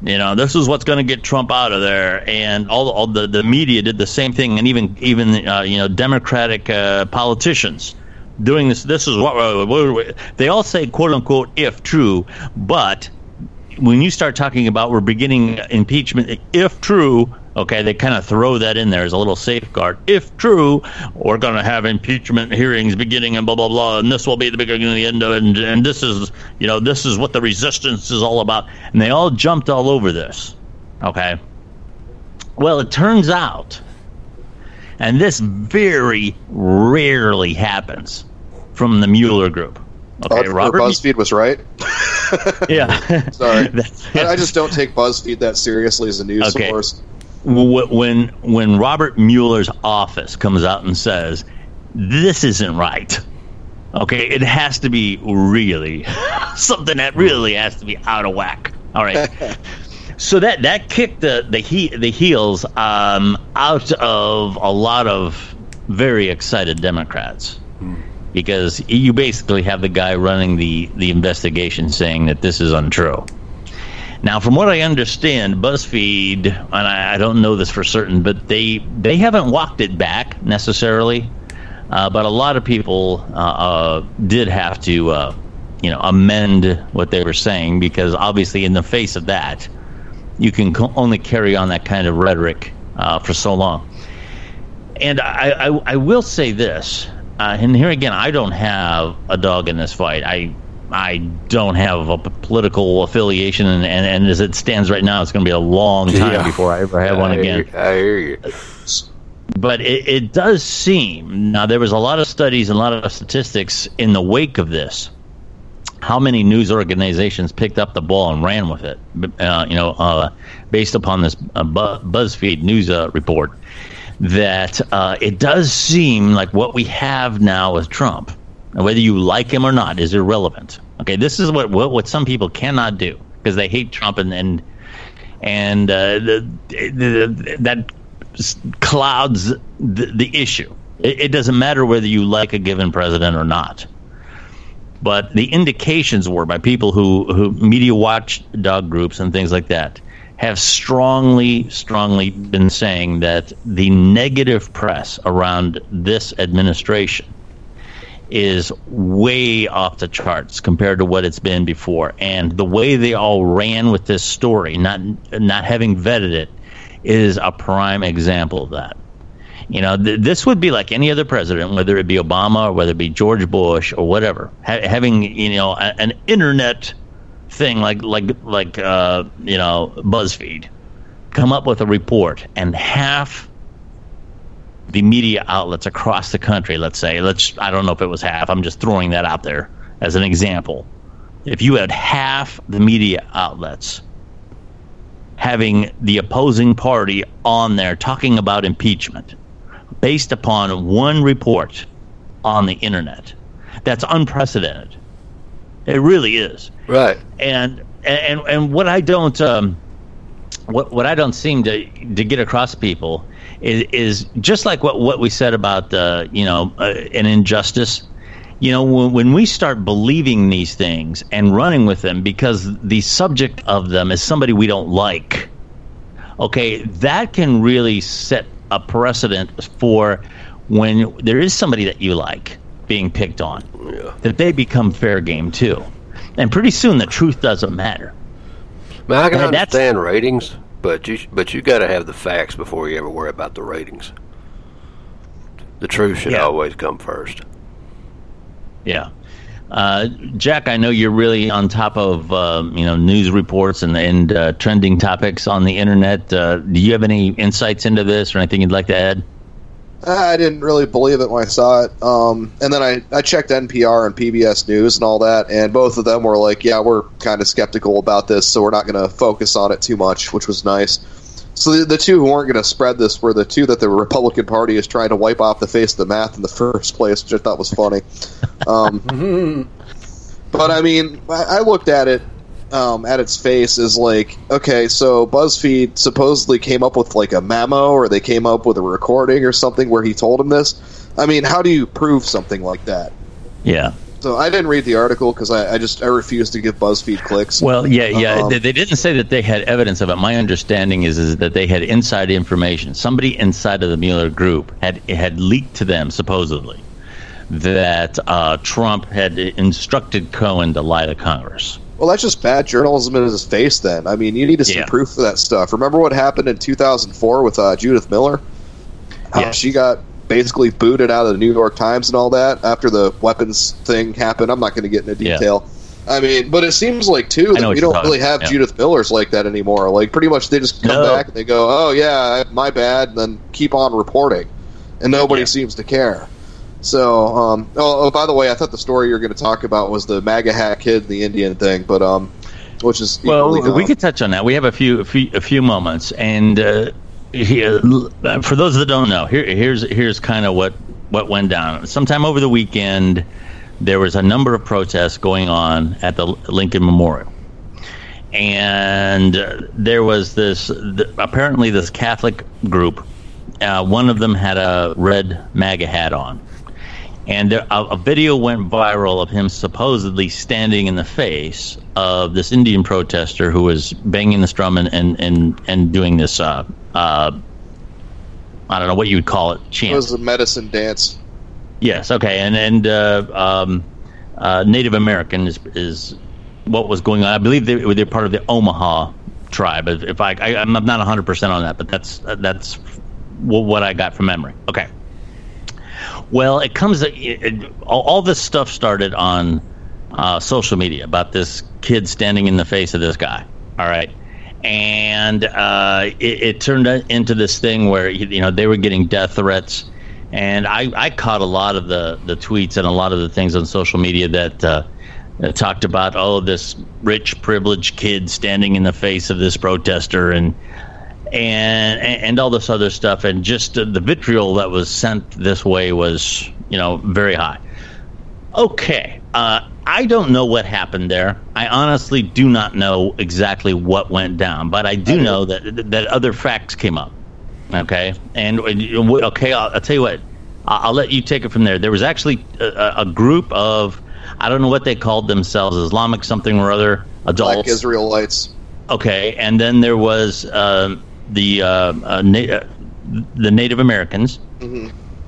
you know, this is what's going to get Trump out of there. And all, all the, the media did the same thing, and even even uh, you know Democratic uh, politicians doing this. This is what, what they all say, quote unquote, if true, but when you start talking about we're beginning impeachment, if true, Okay, they kind of throw that in there as a little safeguard. If true, we're going to have impeachment hearings beginning and blah blah blah, and this will be the beginning and the end of it. And, and this is, you know, this is what the resistance is all about. And they all jumped all over this. Okay. Well, it turns out, and this very rarely happens from the Mueller Group. Okay, Robert. BuzzFeed was right. yeah. Sorry, I, I, just don't take BuzzFeed that seriously as a news okay. source when when Robert Mueller's office comes out and says this isn't right, okay, it has to be really something that really has to be out of whack. All right. so that that kicked the the he, the heels um, out of a lot of very excited Democrats because you basically have the guy running the the investigation saying that this is untrue. Now, from what I understand, BuzzFeed, and I, I don't know this for certain, but they they haven't walked it back necessarily. Uh, but a lot of people uh, uh, did have to, uh, you know, amend what they were saying because obviously, in the face of that, you can co- only carry on that kind of rhetoric uh, for so long. And I, I, I will say this, uh, and here again, I don't have a dog in this fight. I I don't have a political affiliation, and, and, and as it stands right now, it's going to be a long time yeah. before I ever have one again. I hear you. But it, it does seem now there was a lot of studies and a lot of statistics in the wake of this. How many news organizations picked up the ball and ran with it? Uh, you know, uh, based upon this uh, BuzzFeed news uh, report, that uh, it does seem like what we have now with Trump whether you like him or not is irrelevant. Okay, this is what what, what some people cannot do because they hate Trump and and and uh, the, the, that clouds the, the issue. It, it, doesn't matter whether you like a given president or not. But the indications were by people who, who media watchdog groups and things like that have strongly, strongly been saying that the negative press around this administration is way off the charts compared to what it's been before. And the way they all ran with this story, not not having vetted it, is a prime example of that. You know, th- this would be like any other president, whether it be Obama or whether it be George Bush or whatever, ha- having you know a- an internet thing like like like uh, you know BuzzFeed come up with a report and half the media outlets across the country, let's say, let's I don't know if it was half, I'm just throwing that out there as an example. If you had half the media outlets having the opposing party on there talking about impeachment based upon one report on the internet, that's unprecedented. It really is. Right. And and and what I don't um, what what I don't seem to to get across people is, is just like what, what we said about uh, you know uh, an injustice. You know, when, when we start believing these things and running with them because the subject of them is somebody we don't like, okay, that can really set a precedent for when there is somebody that you like being picked on, Yeah. that they become fair game too. And pretty soon the truth doesn't matter. Man, I can And understand ratings, but you but you got to have the facts before you ever worry about the ratings. The truth should Yeah. always come first. Yeah. Uh, Jack, I know you're really on top of um, you know news reports and and uh, trending topics on the internet. Uh, do you have any insights into this or anything you'd like to add? I didn't really believe it when I saw it. Um, and then I, I checked NPR and PBS News and all that, and both of them were like, yeah, we're kind of skeptical about this, so we're not going to focus on it too much, which was nice. So the, the two who weren't going to spread this were the two that the Republican Party is trying to wipe off the face of the math in the first place, which I thought was funny. Um, but I mean, I, I looked at it um, at its face is like, okay, so BuzzFeed supposedly came up with like a memo, or they came up with a recording or something where he told him this. I mean, how do you prove something like that? Yeah. So I didn't read the article because I, I just I refused to give BuzzFeed clicks. Well, yeah, yeah. Um, they, they didn't say that they had evidence of it. My understanding is is that they had inside information. Somebody inside of the Mueller group had had leaked to them supposedly that uh, Trump had instructed Cohen to lie to Congress. Well, that's just bad journalism in his face. Then I mean, you need to see Yeah. proof of that stuff. Remember what happened in 2004 with uh, Judith Miller? How Yeah. she got basically booted out of the New York Times and all that after the weapons thing happened. I'm not going to get into Yeah. detail. I mean, but it seems like too that we don't really have yeah. Judith Millers like that anymore. Like pretty much they just come No. back and they go, "Oh yeah, my bad," and then keep on reporting, and nobody Yeah. seems to care. So, um, oh, oh, by the way, I thought the story you were going to talk about was the MAGA hat kid, the Indian thing, but um, which is Well, equally we could touch on that. We have a few a few, a few moments, and uh, here, for those that don't know, here, here's here's kind of what what went down. Sometime over the weekend, there was a number of protests going on at the Lincoln Memorial, and uh, there was this th- apparently this Catholic group. Uh, one of them had a red MAGA hat on and there, a, a video went viral of him supposedly standing in the face of this Indian protester who was banging this drum and and and, and doing this uh, uh, I don't know what you would call it it was a medicine dance. Yes, okay, and and uh, um, uh, Native American is is what was going on. I believe they, they're part of the Omaha tribe. If I, I I'm not 100 percent on that, but that's that's what I got from memory. Okay. Well, it comes. It, it, all, all this stuff started on uh, social media about this kid standing in the face of this guy. All right, and uh, it, it turned into this thing where you know they were getting death threats, and I, I caught a lot of the the tweets and a lot of the things on social media that. Uh, that talked about oh this rich privileged kid standing in the face of this protester and and and all this other stuff and just uh, the vitriol that was sent this way was you know very high. Okay uh, i don't know what happened there. I honestly do not know exactly what went down but i do know that that other facts came up okay? And okay i'll, I'll tell you what I'll, I'll let you take it from there. There was actually a, a group of i don't know what they called themselves islamic something or other adults. Black Israelites. Okay, and then there was um the uh, uh, na- uh, the Native Americans,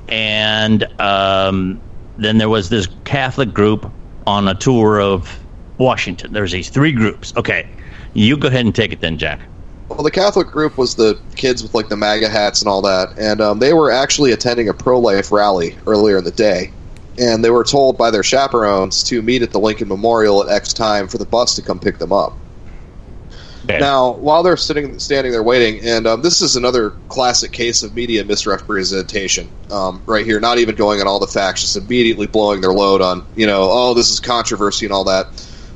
and um, then there was this Catholic group on a tour of Washington. There's these three groups. Okay, you go ahead and take it then, Jack. Well, the Catholic group was the kids with like the MAGA hats and all that, and um, they were actually attending a pro-life rally earlier in the day, and they were told by their chaperones to meet at the Lincoln Memorial at X time for the bus to come pick them up. Okay. Now, while they're sitting, standing there waiting, and um, this is another classic case of media misrepresentation, um, right here. Not even going on all the facts, just immediately blowing their load on, you know, oh, this is controversy and all that.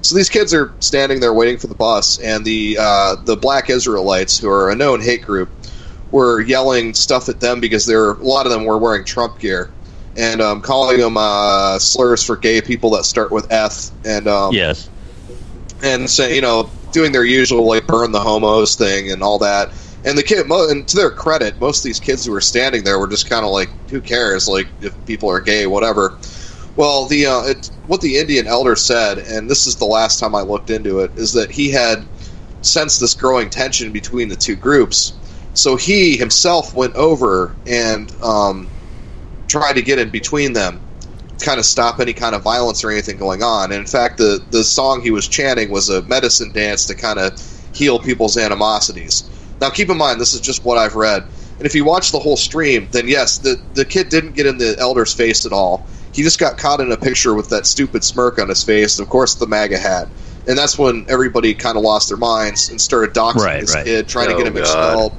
So these kids are standing there waiting for the bus, and the uh, the Black Israelites, who are a known hate group, were yelling stuff at them because they're a lot of them were wearing Trump gear, and um, calling them uh, slurs for gay people that start with F, and um, yes. and say you know doing their usual like burn the homos thing and all that. And the kid, and to their credit, most of these kids who were standing there were just kind of like, who cares? Like if people are gay, whatever. Well, the uh, it, what the Indian elder said, and this is the last time I looked into it, is that he had sensed this growing tension between the two groups. So he himself went over and um, tried to get in between them, kind of stop any kind of violence or anything going on. And in fact, the the song he was chanting was a medicine dance to kind of heal people's animosities. Now, keep in mind, this is just what I've read. And if you watch the whole stream, then yes, the the kid didn't get in the elder's face at all. He just got caught in a picture with that stupid smirk on his face, and of course the MAGA hat. And that's when everybody kind of lost their minds and started doxing Right, this right. kid, trying to Oh, get him God. expelled.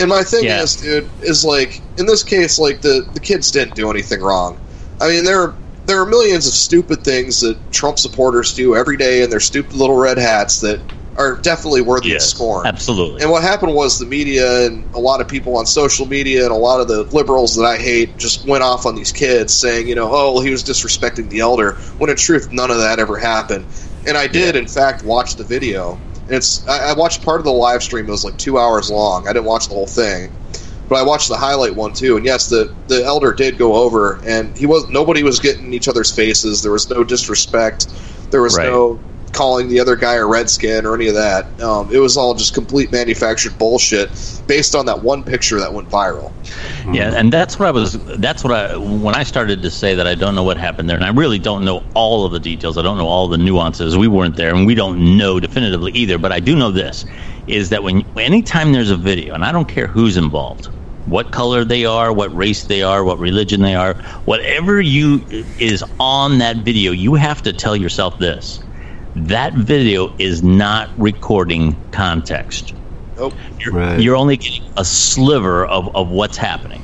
And my thing Yeah. is, dude, is like in this case, like the the kids didn't do anything wrong. I mean, there are there are millions of stupid things that Trump supporters do every day in their stupid little red hats that are definitely worthy of scorn. absolutely. And what happened was the media and a lot of people on social media and a lot of the liberals that I hate just went off on these kids saying, you know, oh, well, he was disrespecting the elder. When in truth, none of that ever happened. And I did, in fact, watch the video. And it's I, I watched part of the live stream. It was like two hours long. I didn't watch the whole thing, but I watched the highlight one too. And yes, the the elder did go over, and he was nobody was getting each other's faces. There was no disrespect. There was Right. no calling the other guy a redskin or any of that. Um, it was all just complete manufactured bullshit based on that one picture that went viral. Yeah, and that's what I was. That's what I when I started to say that I don't know what happened there, and I really don't know all of the details. I don't know all the nuances. We weren't there, and we don't know definitively either. But I do know this: is that when anytime there's a video, and I don't care who's involved, what color they are, what race they are, what religion they are, whatever you is on that video, you have to tell yourself this: that video is not recording context. Nope. You're, Right. you're only getting a sliver of, of what's happening.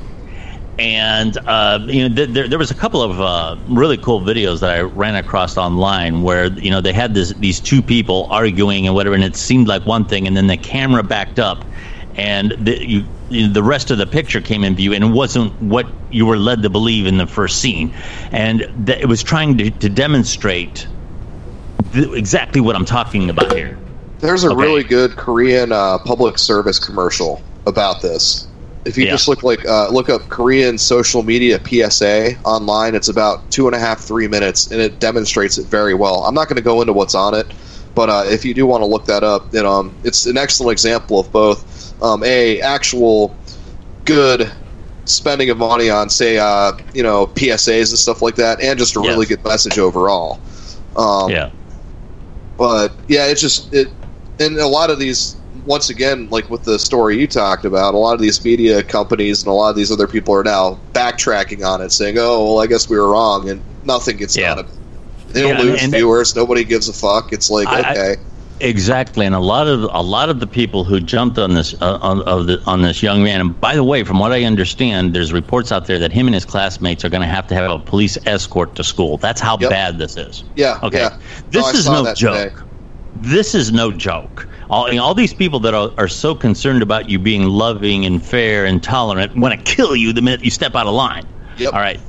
And uh, you know, th- there, there was a couple of uh, really cool videos that I ran across online where you know they had this, these two people arguing and whatever, and it seemed like one thing, and then the camera backed up, and the, you, you- the rest of the picture came in view, and it wasn't what you were led to believe in the first scene, and th- it was trying to, to demonstrate th- exactly what I'm talking about here. There's a Okay. really good Korean uh, public service commercial about this. If you Yeah. just look like uh, look up Korean social media PSA online, it's about two and a half three minutes, and it demonstrates it very well. I'm not going to go into what's on it, but uh, if you do want to look that up, then um, it's an excellent example of both um, a actual good spending of money on say uh, you know PSAs and stuff like that, and just a really good message overall. Um, Yeah. but yeah, it's just it, and a lot of these. Once again, like with the story you talked about, a lot of these media companies and a lot of these other people are now backtracking on it, saying, "Oh, well, I guess we were wrong," and nothing gets Yeah. done. They don't Yeah, lose viewers. Nobody gives a fuck. It's like I- I- okay, Exactly, and a lot of a lot of the people who jumped on this uh, on of the, on this young man. And by the way, from what I understand, there's reports out there that him and his classmates are going to have to have a police escort to school. That's how Yep. bad this is. yeah, Okay, yeah. this No, is no joke. today. This is no joke. All, all these people that are, are so concerned about you being loving and fair and tolerant want to kill you the minute you step out of line. Yep. All right.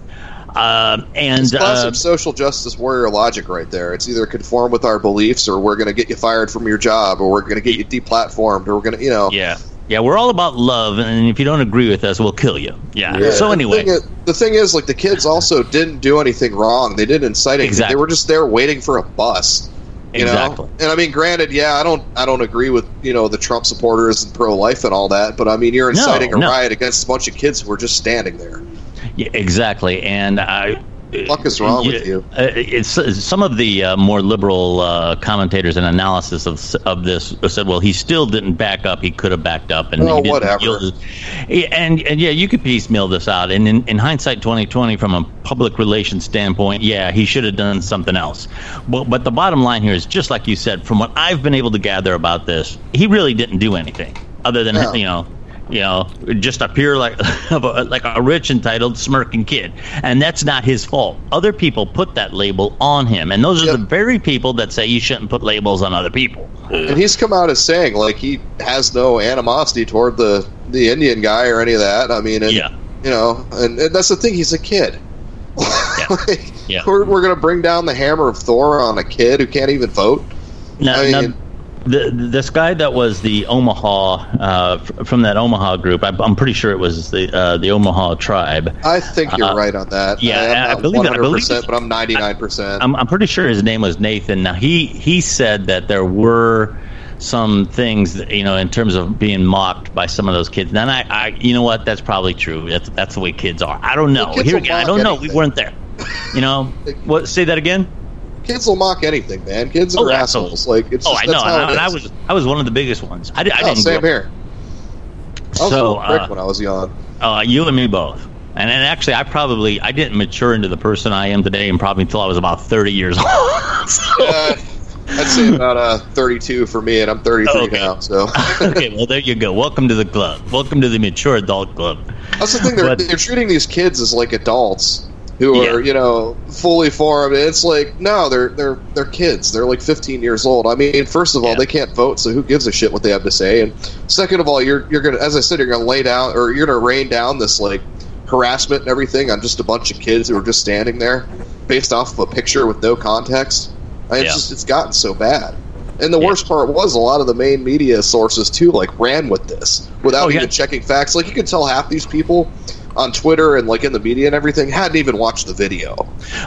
Um, and It's classic uh, social justice warrior logic right there. It's either conform with our beliefs, or we're going to get you fired from your job, or we're going to get you deplatformed, or we're going to, you know, yeah, yeah, we're all about love, and if you don't agree with us, we'll kill you. Yeah. Yeah, So the anyway, thing is, the thing is, like the kids also didn't do anything wrong. They didn't incite anything. Exactly. They were just there waiting for a bus. You Exactly. know, and I mean, granted, yeah, I don't, I don't agree with you know the Trump supporters and pro life and all that, but I mean, you're No, inciting a no. riot against a bunch of kids who are just standing there. Yeah, exactly, and I. Fuck is wrong with you? Uh, It's some of the uh, more liberal uh, commentators and analysis of of this said, well, he still didn't back up. He could have backed up, and he whatever. And and yeah, you could piecemeal this out. And in, in hindsight, twenty twenty, from a public relations standpoint, yeah, he should have done something else. But but the bottom line here is just like you said. From what I've been able to gather about this, he really didn't do anything other than No. you know you know, just appear like like a rich, entitled, smirking kid, and that's not his fault. Other people put that label on him, and those are Yep. the very people that say you shouldn't put labels on other people. And he's come out as saying like he has no animosity toward the the Indian guy or any of that. I mean, and, Yeah. you know, and, and that's the thing. He's a kid. Like, Yeah. We're, we're going to bring down the hammer of Thor on a kid who can't even vote. Now, I mean- the, this guy that was the Omaha uh, from that Omaha group, I, I'm pretty sure it was the uh, the Omaha tribe. I think you're Uh, right on that. yeah, I, I am believe it- I believe but I'm 99%. I'm, I'm pretty sure his name was Nathan. Now he he said that there were some things, that, you know, in terms of being mocked by some of those kids. And then I, I you know what? That's probably true. That's that's the way kids are. I don't know. Here again, I don't know. We weren't there. You know, what? Say that again. Kids will mock anything, man. Kids are Oh, assholes. absolutely. Like it's Oh, just, I know. And, I was I was one of the biggest ones. I, di- I Oh, didn't. same here. I was So, a little prick uh, when I was young. Uh, you and me both. And, and actually, I probably I didn't mature into the person I am today, and probably until I was about thirty years old. So- Uh, I'd say about uh, 32 for me, and I'm 33 Okay. now. So okay, well there you go. Welcome to the club. Welcome to the mature adult club. that's the thing. They're, But- they're treating these kids as like adults who Yeah. are, you know, fully formed. It's like, no, they're they're they're kids. They're like 15 years old. I mean, first of all, Yeah. they can't vote, so who gives a shit what they have to say? And second of all, you're you're gonna, as I said, you're gonna lay down or you're gonna rain down this like harassment and everything on just a bunch of kids who are just standing there based off of a picture with no context. I mean, Yeah. It's just it's gotten so bad. And the worst part was a lot of the main media sources too, like ran with this without Oh, even checking facts. Like you could tell half these people on Twitter and like in the media and everything hadn't even watched the video.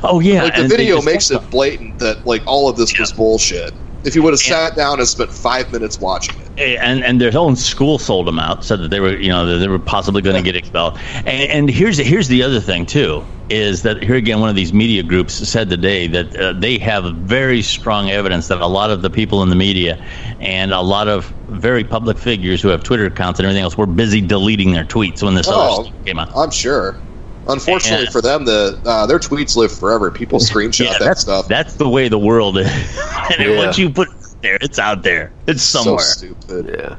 Oh yeah, Like the video makes it blatant that like all of this was bullshit. If you would have sat down and spent five minutes watching it, and and their own school sold them out, said that they were you know that they were possibly going to get expelled. And, and here's here's the other thing too is that here again one of these media groups said today that uh, they have very strong evidence that a lot of the people in the media and a lot of very public figures who have Twitter accounts and everything else were busy deleting their tweets when this Oh. other came out. I'm sure. Unfortunately And- for them, the uh, their tweets live forever. People screenshot that that's stuff. That's the way the world is. and Yeah. once you put it there, it's out there. It's somewhere. So stupid. Yeah.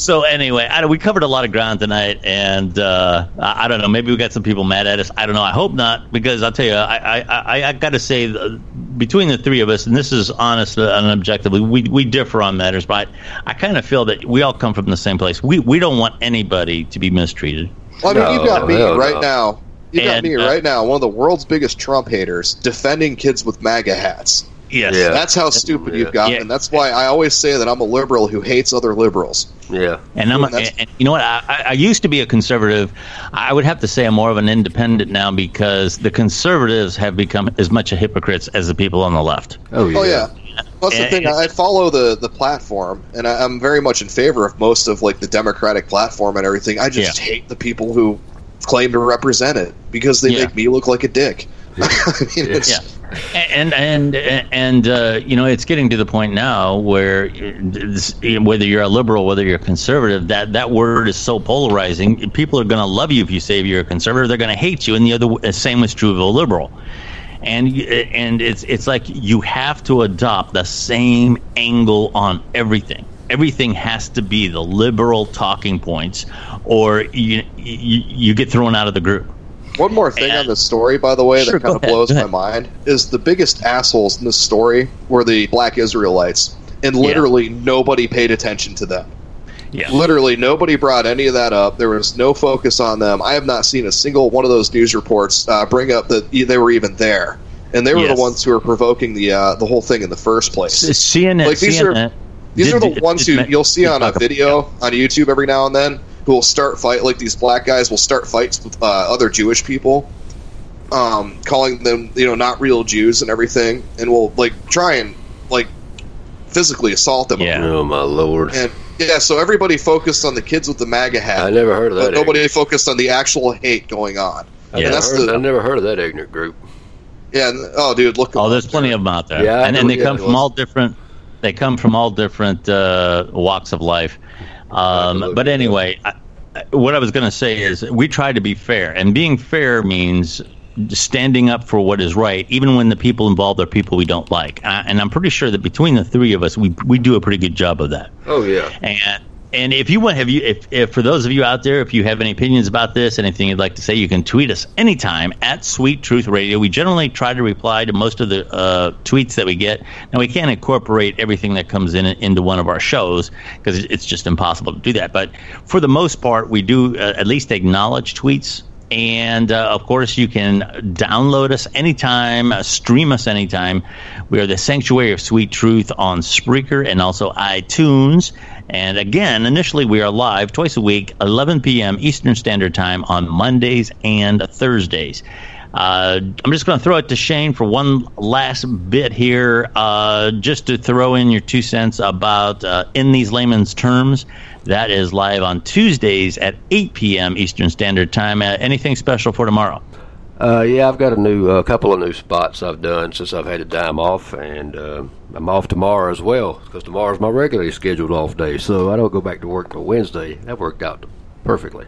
So anyway, I, we covered a lot of ground tonight, and uh, I, I don't know. Maybe we got some people mad at us. I don't know. I hope not, because I'll tell you, I I, I, I got to say, uh, between the three of us, and this is honest and objectively, we we differ on matters, but I kind of feel that we all come from the same place. We we don't want anybody to be mistreated. Well, I mean, No, you got me hell right no. now. You got And, me uh, right now. One of the world's biggest Trump haters defending kids with MAGA hats. Yes. Yeah. That's how stupid Yeah. you've gotten. Yeah. and that's why I always say that I'm a liberal who hates other liberals. Yeah. And I'm, And that's- and you know what? I, I- I used to be a conservative. I would have to say I'm more of an independent now because the conservatives have become as much a hypocrites as the people on the left. Oh yeah. Oh yeah, that's the thing. I follow the the platform, and I, I'm very much in favor of most of like the Democratic platform and everything. I just Yeah. hate the people who claim to represent it because they Yeah. make me look like a dick. I mean, it's, Yeah, and and and uh, you know, it's getting to the point now where whether you're a liberal, whether you're a conservative, that that word is so polarizing. People are going to love you if you say you're a conservative. They're going to hate you, and the other same is true of a liberal. And and it's it's like you have to adopt the same angle on everything. Everything has to be the liberal talking points, or you you, you get thrown out of the group. One more thing And- on this story, by the way, Sure, that kind of ahead, blows my mind is the biggest assholes in this story were the black Israelites, and Yeah. literally nobody paid attention to them. Yeah. Literally nobody brought any of that up. There was no focus on them. I have not seen a single one of those news reports uh, bring up that they were even there, and they were Yes. the ones who were provoking the uh, the whole thing in the first place. CNN. Like, these are- These did- are the did- ones did who you'll see on a video on YouTube every now and then who will start fight like these black guys will start fights with uh, other Jewish people, um, calling them you know not real Jews and everything, and will like try and like physically assault them. Yeah. Oh my lord. And yeah, so everybody focused on the kids with the MAGA hat. I never heard of that. but nobody focused on the actual hate going on. I, Yeah, and never that's heard, the I never heard of that ignorant group. yeah. Oh, dude, look. Oh, there's up. plenty of them out there, Yeah, and, know and they what come from all different. They come from all different uh, walks of life. Um, but anyway, I, I- what I was going to say is we try to be fair, and being fair means standing up for what is right, even when the people involved are people we don't like. And I'm pretty sure that between the three of us, we we do a pretty good job of that. Oh yeah. And and if you want, have you, if, if for those of you out there, if you have any opinions about this, anything you'd like to say, you can tweet us anytime at Sweet Truth Radio. We generally try to reply to most of the uh, tweets that we get. Now we can't incorporate everything that comes in into one of our shows because it's just impossible to do that. But for the most part, we do uh, at least acknowledge tweets. And uh, of course, you can download us anytime, uh, stream us anytime. We are the Sanctuary of Sweet Truth on Spreaker and also iTunes. And again, initially, we are live twice a week, 11 p.m. Eastern Standard Time on Mondays and Thursdays. Uh, I'm just going to throw it to Shane for one last bit here, uh, just to throw in your two cents about uh, In These Layman's Terms. That is live on Tuesdays at 8 p.m. Eastern Standard Time. Uh, anything special for tomorrow? Uh, yeah, I've got a new, a couple of new spots I've done since I've had a dime off, and uh, I'm off tomorrow as well because tomorrow's my regularly scheduled off day. So I don't go back to work till Wednesday. That worked out perfectly.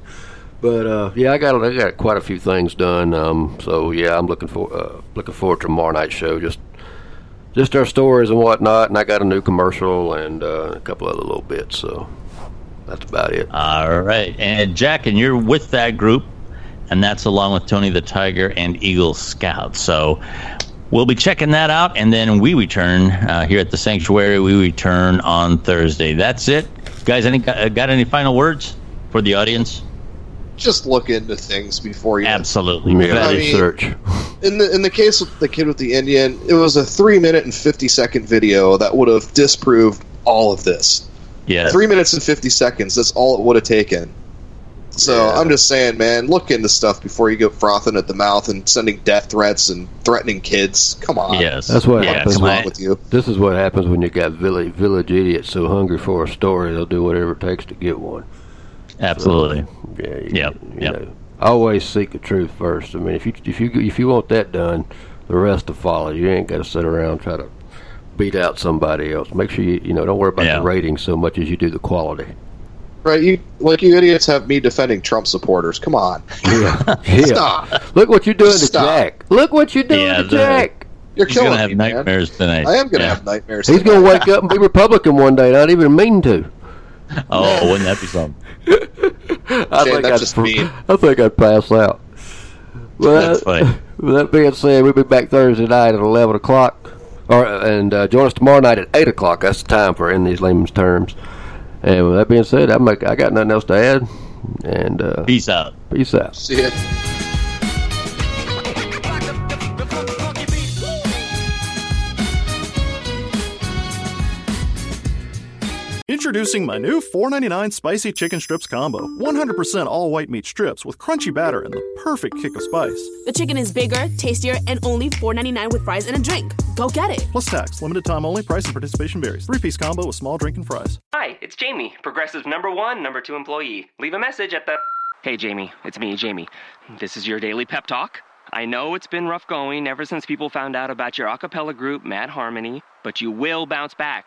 But uh, yeah, I got I got quite a few things done. Um, so yeah, I'm looking for uh, looking forward to tomorrow night's show. Just just our stories and whatnot, and I got a new commercial and uh, a couple other little bits. So that's about it. All right, and Jack, and you're with that group and that's along with Tony the Tiger and Eagle Scout. So we'll be checking that out, and then we return uh, here at the Sanctuary. We return on Thursday. That's it, guys. Any uh, got any final words for the audience? Just look into things before you. Absolutely, yeah, I mean, search. In the in the case of the kid with the Indian, it was a three minute and fifty second video that would have disproved all of this. Yeah, three minutes and fifty seconds. That's all it would have taken. So yeah. I'm just saying, man, look into stuff before you go frothing at the mouth and sending death threats and threatening kids. Come on. Yes, that's what yeah, happens. What's with you? This is what happens when you got village village idiots so hungry for a story they'll do whatever it takes to get one. Absolutely. So, yeah. You, yep. You yep. Know, always seek the truth first. I mean, if you if you if you want that done, the rest will follow. You ain't got to sit around try to beat out somebody else. Make sure you you know don't worry about yeah. the ratings so much as you do the quality. Right, you like you idiots have me defending Trump supporters. Come on. Yeah. yeah. Stop. Look what you're doing Stop. to Jack. Look what you're doing yeah, to the, Jack. You're He's killing gonna have me, nightmares man. tonight. I am gonna yeah. have nightmares. He's tonight. gonna wake up and be Republican one day, not even mean to. Oh, wouldn't that be something? I Shane, think I'd, just mean. I think I'd pass out. Well, that's funny. With that being said, we'll be back Thursday night at eleven o'clock, or and uh, join us tomorrow night at eight o'clock. That's the time for in these layman's terms. And with that being said, I'm like, I got nothing else to add. And uh, peace out. Peace out. See ya. Introducing my new $4.99 spicy chicken strips combo. 100% all white meat strips with crunchy batter and the perfect kick of spice. The chicken is bigger, tastier, and only $4.99 with fries and a drink. Go get it. Plus tax, limited time only, price and participation varies. Three piece combo with small drink and fries. Hi, it's Jamie, Progressive number one, number two employee. Leave a message at the. Hey, Jamie, it's me, Jamie. This is your daily pep talk. I know it's been rough going ever since people found out about your a cappella group, Mad Harmony, but you will bounce back.